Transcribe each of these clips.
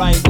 right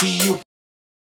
que o